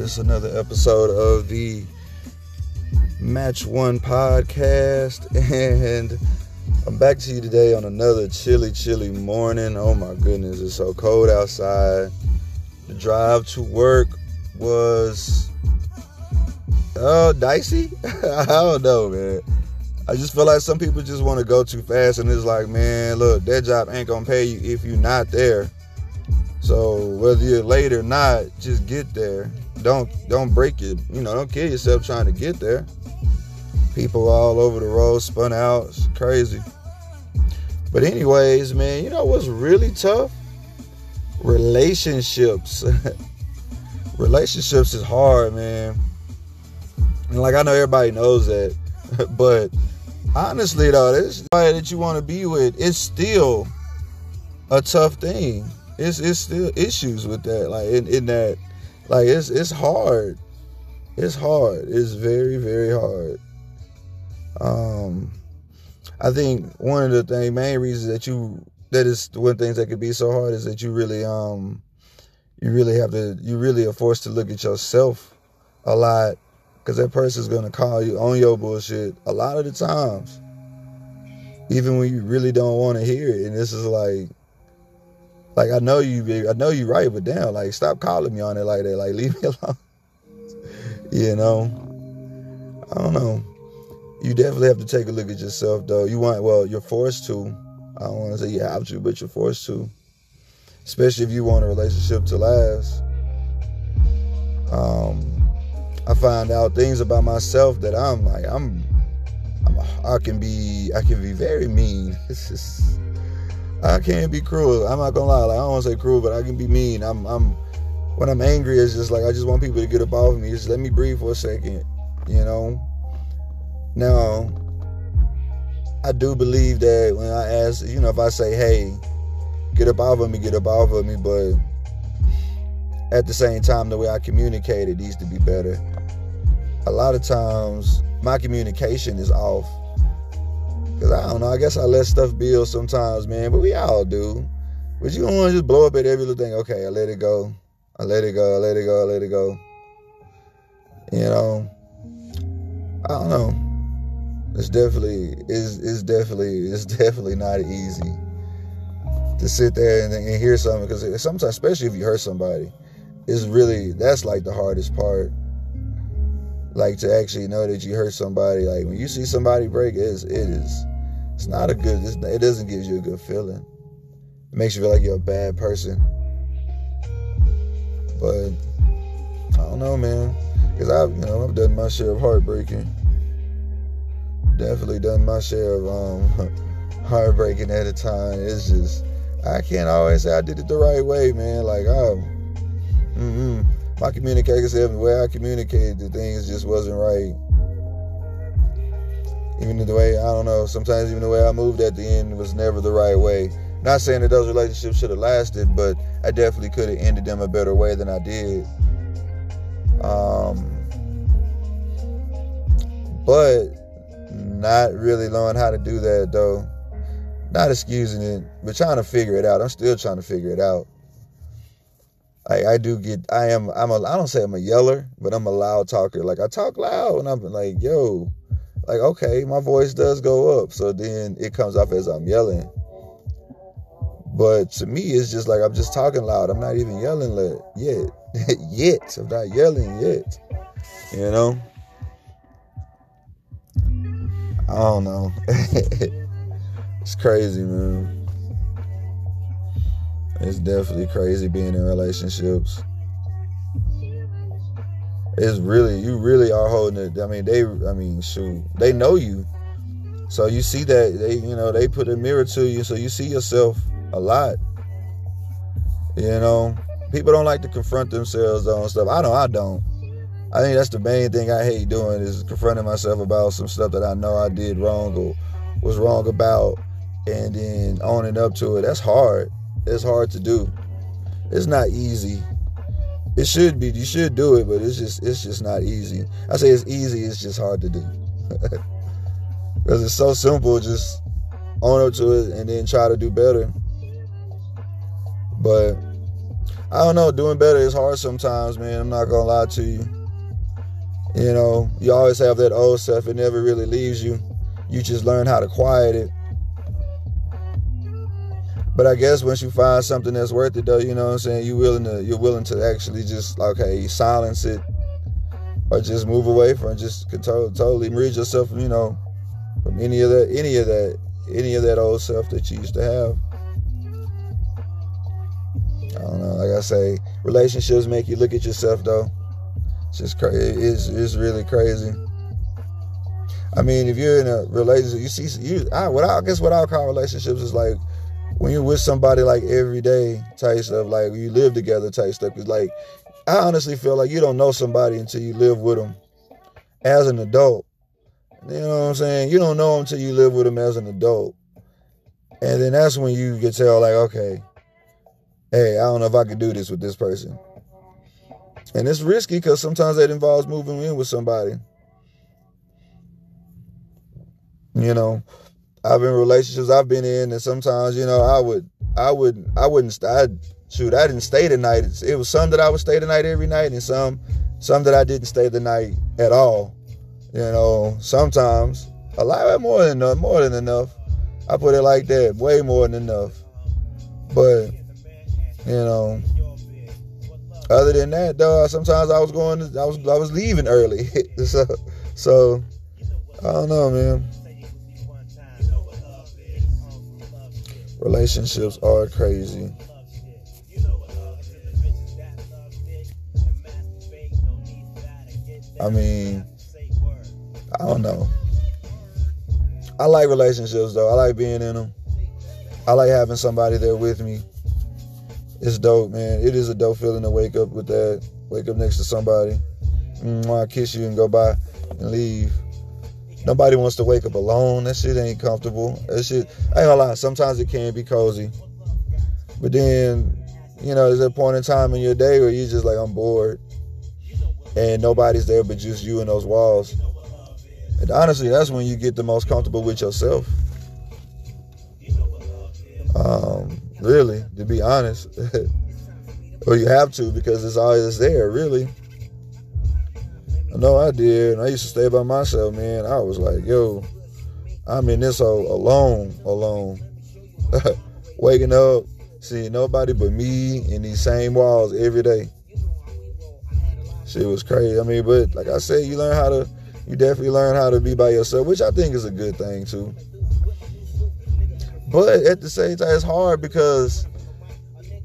is up? What is another episode of the Match One podcast, and I'm back to you today on another chilly, chilly morning. Oh my goodness, it's so cold outside. The drive to work was uh dicey. I don't know, man. I just feel like some people just want to go too fast, and it's like, man, look, that job ain't gonna pay you if you're not there. So whether you're late or not, just get there. Don't don't break it. You know, don't kill yourself trying to get there. People all over the road spun out. It's crazy. But anyways, man, you know what's really tough? Relationships. Relationships is hard, man. And like I know everybody knows that, but honestly though, this guy that you want to be with, it's still a tough thing it's it's still issues with that. Like in, in that, like it's it's hard. It's hard. It's very very hard. Um, I think one of the thing, main reasons that you that is one of the things that could be so hard is that you really um you really have to you really are forced to look at yourself a lot because that person's gonna call you on your bullshit a lot of the times even when you really don't want to hear it and this is like like I know you, I know you right, but damn, like stop calling me on it like that. Like leave me alone. you know, I don't know. You definitely have to take a look at yourself, though. You want, well, you're forced to. I don't want to say you have to, but you're forced to. Especially if you want a relationship to last. Um, I find out things about myself that I'm like, I'm, I'm, I can be, I can be very mean. It's just I can't be cruel. I'm not gonna lie. Like, I don't want to say cruel, but I can be mean. I'm, I'm, when I'm angry, it's just like I just want people to get up off me. Just let me breathe for a second, you know. Now, I do believe that when I ask, you know, if I say, "Hey, get up off of me, get up off of me," but at the same time, the way I communicate it needs to be better. A lot of times, my communication is off Cause I don't know. I guess I let stuff build sometimes, man. But we all do. But you don't want to just blow up at every little thing. Okay, I let it go. I let it go. I let it go. I let it go. You know. I don't know. It's definitely it's it's definitely it's definitely not easy to sit there and, and hear something because sometimes, especially if you hurt somebody, it's really that's like the hardest part. Like to actually know that you hurt somebody. Like when you see somebody break, is it is it's not a good. it doesn't give you a good feeling. It makes you feel like you're a bad person. But I don't know, man. Cause I've you know I've done my share of heartbreaking. Definitely done my share of um heartbreaking at a time. It's just I can't always say I did it the right way, man. Like I'm, mm-hmm. my communication, the way I communicated the things just wasn't right even the way I don't know, sometimes even the way I moved at the end was never the right way. Not saying that those relationships should have lasted, but I definitely could have ended them a better way than I did. Um, but not really knowing how to do that though. Not excusing it, but trying to figure it out. I'm still trying to figure it out. I, I do get I am I'm a I don't say I'm a yeller, but I'm a loud talker. Like I talk loud and I'm like, yo, like okay my voice does go up. So then it comes off as i'm yelling. But to me it's just like i'm just talking loud. I'm not even yelling yet. Yet. I'm not yelling yet. You know? I don't know. It's crazy man. It's definitely crazy being in relationships it's really you really are holding it. I mean, they I mean, shoot, they know you. So you see that they, you know, they put a mirror to you, so you see yourself a lot. You know, people don't like to confront themselves on stuff. I know I don't. I think that's the main thing I hate doing is confronting myself about some stuff that I know I did wrong or was wrong about, and then owning up to it. That's hard. It's hard to do. It's not easy it should be. You should do it, but it's just it's just not easy. I say it's easy. It's just hard to do because it's so simple. Just own up to it and then try to do better. But I don't know, doing better is hard sometimes, man. I'm not gonna lie to you. You know, you always have that old self, it never really leaves you. You just learn how to quiet it. But I guess once you find something that's worth it though, you know what I'm saying, you willing to you're willing to actually just okay, silence it or just move away from just totally rid yourself from, you know, from any of that any of that any of that old self that you used to have. I don't know. Like I say, relationships make you look at yourself though. It's just crazy. It's, it's really crazy. I mean, if you're in a relationship, you see, you I, what I guess what I call relationships is like when you're with somebody like every day type stuff, like you live together type stuff. Cause like I honestly feel like you don't know somebody until you live with them as an adult. You know what I'm saying? You don't know them until you live with them as an adult. And then that's when you can tell, like, okay, hey, I don't know if I could do this with this person. And it's risky because sometimes that involves moving in with somebody. You know, I've been relationships I've been in, and sometimes you know I would I would I wouldn't I shoot I didn't stay the night. It was some that I would stay the night every night, and some some that I didn't stay the night at all. You know, sometimes a lot more than enough, more than enough. I put it like that, way more than enough. But you know, other than that, though, sometimes I was going, to, I was I was leaving early, so so I don't know, man. Relationships are crazy. I mean, I don't know. I like relationships though. I like being in them. I like having somebody there with me. It's dope, man. It is a dope feeling to wake up with that. Wake up next to somebody. Mm, I kiss you and go by and leave. Nobody wants to wake up alone. That shit ain't comfortable. That shit, I ain't gonna lie, sometimes it can be cozy. But then, you know, there's a point in time in your day where you're just like, I'm bored. And nobody's there but just you and those walls. And honestly, that's when you get the most comfortable with yourself. Um, really, to be honest. or you have to because it's always there, really. I know I did. I used to stay by myself, man. I was like, yo, I'm in this hole alone, alone. Waking up, seeing nobody but me in these same walls every day. Shit was crazy. I mean, but like I said, you learn how to, you definitely learn how to be by yourself, which I think is a good thing too. But at the same time, it's hard because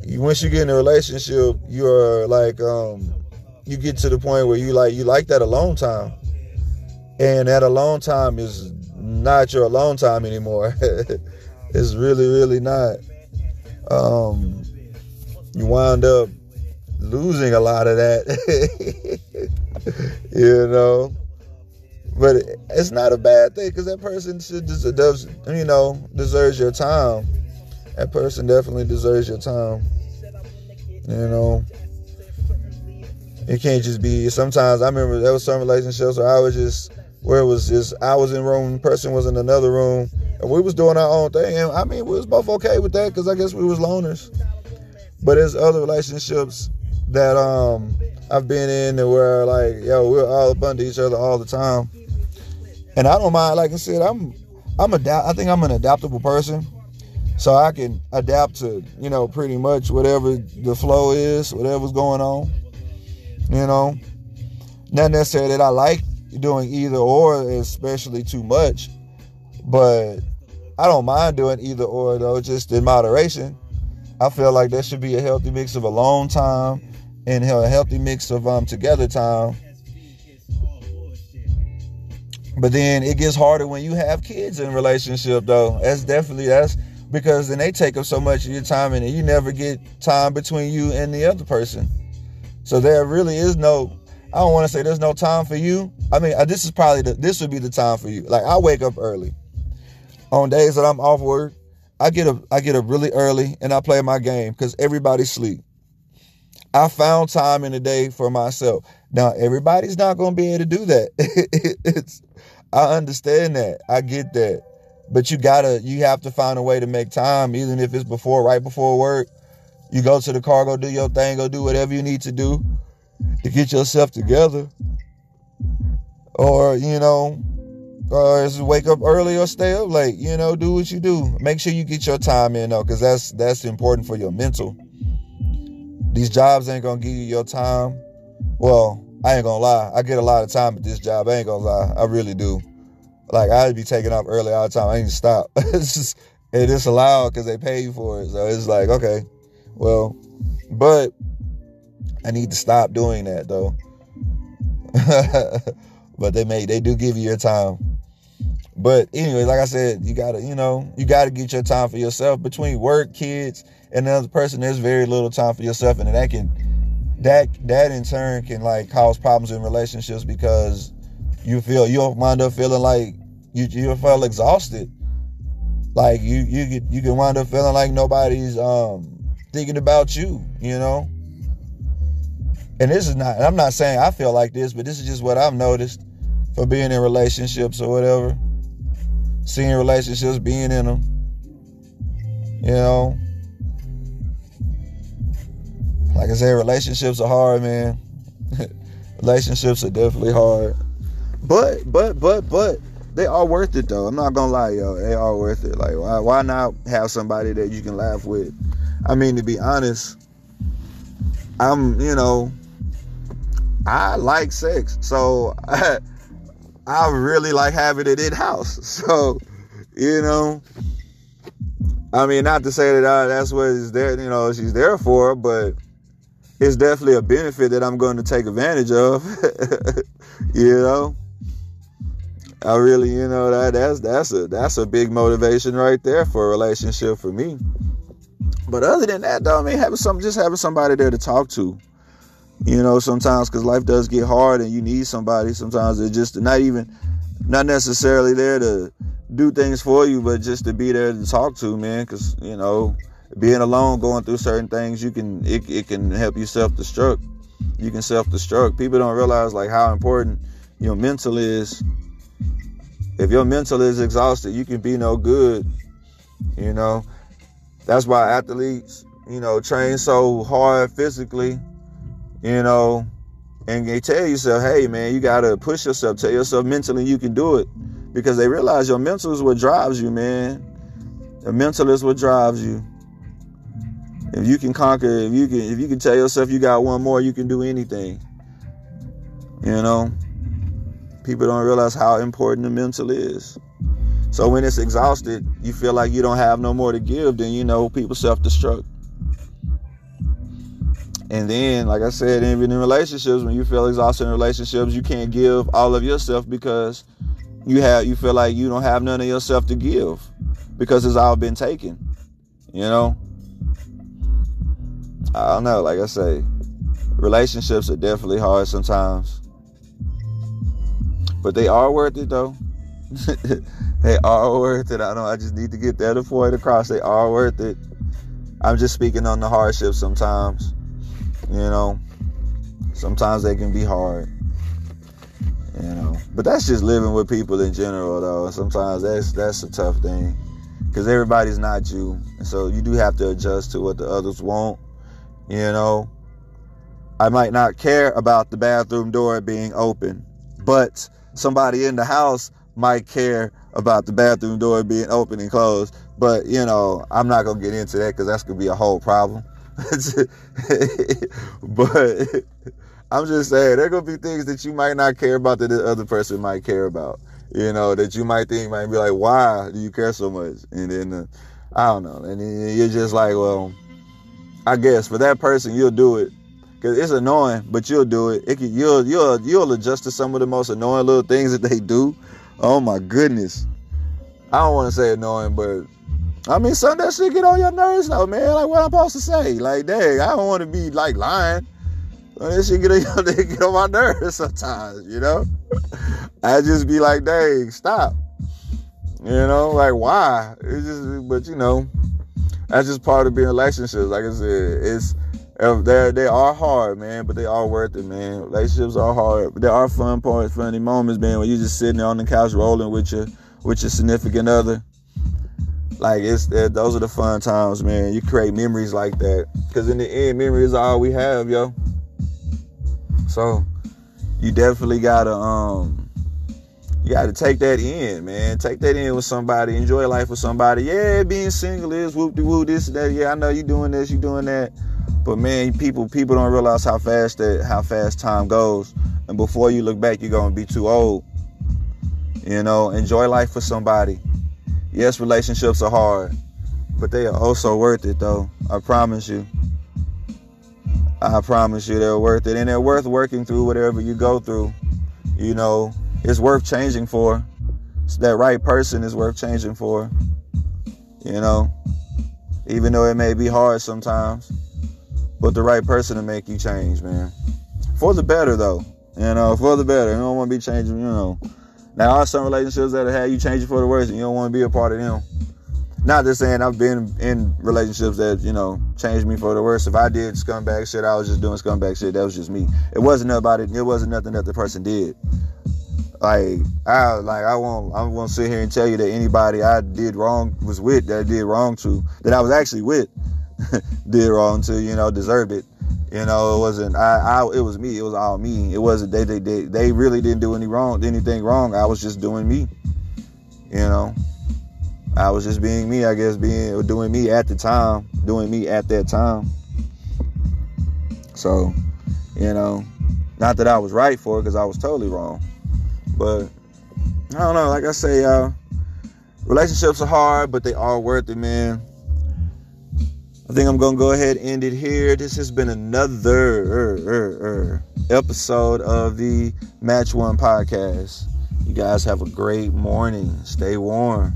you, once you get in a relationship, you're like, um, you get to the point where you like you like that alone time, and that alone time is not your alone time anymore. it's really, really not. Um, you wind up losing a lot of that, you know. But it's not a bad thing because that person should does you know deserves your time. That person definitely deserves your time. You know. It can't just be. Sometimes I remember there was some relationships where I was just where it was just I was in room, person was in another room, and we was doing our own thing. And I mean, we was both okay with that because I guess we was loners. But there's other relationships that um I've been in and where like yo we're all up under each other all the time, and I don't mind. Like I said, I'm I'm adapt. I think I'm an adaptable person, so I can adapt to you know pretty much whatever the flow is, whatever's going on. You know, not necessarily that I like doing either or, especially too much, but I don't mind doing either or though, just in moderation. I feel like there should be a healthy mix of alone time and a healthy mix of um together time. But then it gets harder when you have kids in relationship though. That's definitely that's because then they take up so much of your time and you never get time between you and the other person. So there really is no. I don't want to say there's no time for you. I mean, uh, this is probably the, this would be the time for you. Like I wake up early. On days that I'm off work, I get up I get up really early and I play my game because everybody sleep. I found time in the day for myself. Now everybody's not gonna be able to do that. it's I understand that. I get that. But you gotta you have to find a way to make time, even if it's before right before work You go to the car, go do your thing, go do whatever you need to do to get yourself together. Or, you know, or just wake up early or stay up late. You know, do what you do. Make sure you get your time in though, because that's that's important for your mental. These jobs ain't gonna give you your time. Well, I ain't gonna lie. I get a lot of time at this job. I ain't gonna lie. I really do. Like I'd be taking off early all the time. I ain't stop. it's just it is allowed because they pay you for it. So it's like, okay, well, but I need to stop doing that though. but they may they do give you your time. But anyway, like I said, you gotta, you know, you gotta get your time for yourself. Between work, kids, and another person, there's very little time for yourself, and that can that that in turn can like cause problems in relationships because you feel you'll wind up feeling like you you feel exhausted. Like you you you can wind up feeling like nobody's um thinking about you, you know. And this is not I'm not saying I feel like this, but this is just what I've noticed for being in relationships or whatever. Seeing relationships, being in them. You know. Like I said, relationships are hard, man. relationships are definitely hard. But, but, but, but, they are worth it though. I'm not gonna lie, yo. They are worth it. Like, why, why not have somebody that you can laugh with? I mean, to be honest, I'm, you know, I like sex, so I, I really like having it in house. So, you know, I mean, not to say that I, that's what is there, you know, she's there for, but it's definitely a benefit that I'm going to take advantage of. you know, I really, you know, that that's that's a that's a big motivation right there for a relationship for me. But other than that, though, I mean, having some just having somebody there to talk to. You know, sometimes because life does get hard and you need somebody. Sometimes they're just not even, not necessarily there to do things for you, but just to be there to talk to, man. Because you know, being alone, going through certain things, you can it, it can help you self destruct. You can self destruct. People don't realize like how important your mental is. If your mental is exhausted, you can be no good. You know, that's why athletes, you know, train so hard physically. You know, and they tell yourself, hey man, you gotta push yourself. Tell yourself mentally you can do it, because they realize your mental is what drives you, man. The mental is what drives you. If you can conquer, if you can, if you can tell yourself you got one more, you can do anything. You know, people don't realize how important the mental is. So when it's exhausted, you feel like you don't have no more to give. Then you know people self-destruct. And then, like I said, even in relationships, when you feel exhausted in relationships, you can't give all of yourself because you have you feel like you don't have none of yourself to give because it's all been taken. You know. I don't know. Like I say, relationships are definitely hard sometimes, but they are worth it though. They are worth it. I know. I just need to get that point across. They are worth it. I'm just speaking on the hardships sometimes. You know, sometimes they can be hard. You know, but that's just living with people in general, though. Sometimes that's that's a tough thing because everybody's not you, so you do have to adjust to what the others want you know, I might not care about the bathroom door being open, but somebody in the house might care about the bathroom door being open and closed. But, you know, I'm not going to get into that because that's going to be a whole problem. but I'm just saying, there going to be things that you might not care about that the other person might care about. You know, that you might think, might be like, why do you care so much? And then, uh, I don't know. And you're just like, well, I guess for that person, you'll do it because it's annoying, but you'll do it. It can, you'll you'll you'll adjust to some of the most annoying little things that they do. Oh my goodness, I don't want to say annoying, but I mean some that shit get on your nerves though, man. Like what I'm supposed to say? Like, dang, I don't want to be like lying. That shit get on, your, get on my nerves sometimes, you know. I just be like, dang, stop. You know, like why? It's just, but you know, that's just part of being relationships. Like I said, it's they they are hard, man, but they are worth it, man. Relationships are hard. But there are fun parts, funny moments, man, when you just sitting there on the couch rolling with your with your significant other. like it's those are the fun times, man. You create memories like that, cause in the end, memories are all we have, yo. So you definitely gotta um you gotta take that in, man. Take that in with somebody. Enjoy life with somebody. Yeah, being single is whoop de woo this that. Yeah, I know you doing this, you doing that. But man, people people don't realize how fast that how fast time goes. And before you look back, you're gonna be too old. You know, enjoy life with somebody. Yes, relationships are hard, but they are also worth it though. I promise you. I promise you they're worth it. And they're worth working through whatever you go through. You know, it's worth changing for. That right person is worth changing for. You know, even though it may be hard sometimes, but the right person to make you change, man. For the better, though. You know, for the better. You don't want to be changing, you know. Now, there are some relationships that have you changing for the worse and you don't want to be a part of them. Not just saying I've been in relationships that, you know, changed me for the worse. If I did scumbag shit, I was just doing scumbag shit. That was just me. It wasn't about it. It wasn't nothing that the person did. Like I like I won't I won't sit here and tell you that anybody I did wrong was with that I did wrong to that I was actually with did wrong to you know deserved it you know, it wasn't I, I it was me. It was all me. It wasn't they they they, they really didn't do any wrong anything wrong. I was just doing me. You know. I was just being me, I guess, being doing me at the time, doing me at that time. So, you know, not that I was right for it because I was totally wrong. But I don't know, like I say, uh, relationships are hard, but they are worth it, man. I think I'm gonna go ahead and end it here. This has been another episode of the Match One podcast. You guys have a great morning. Stay warm.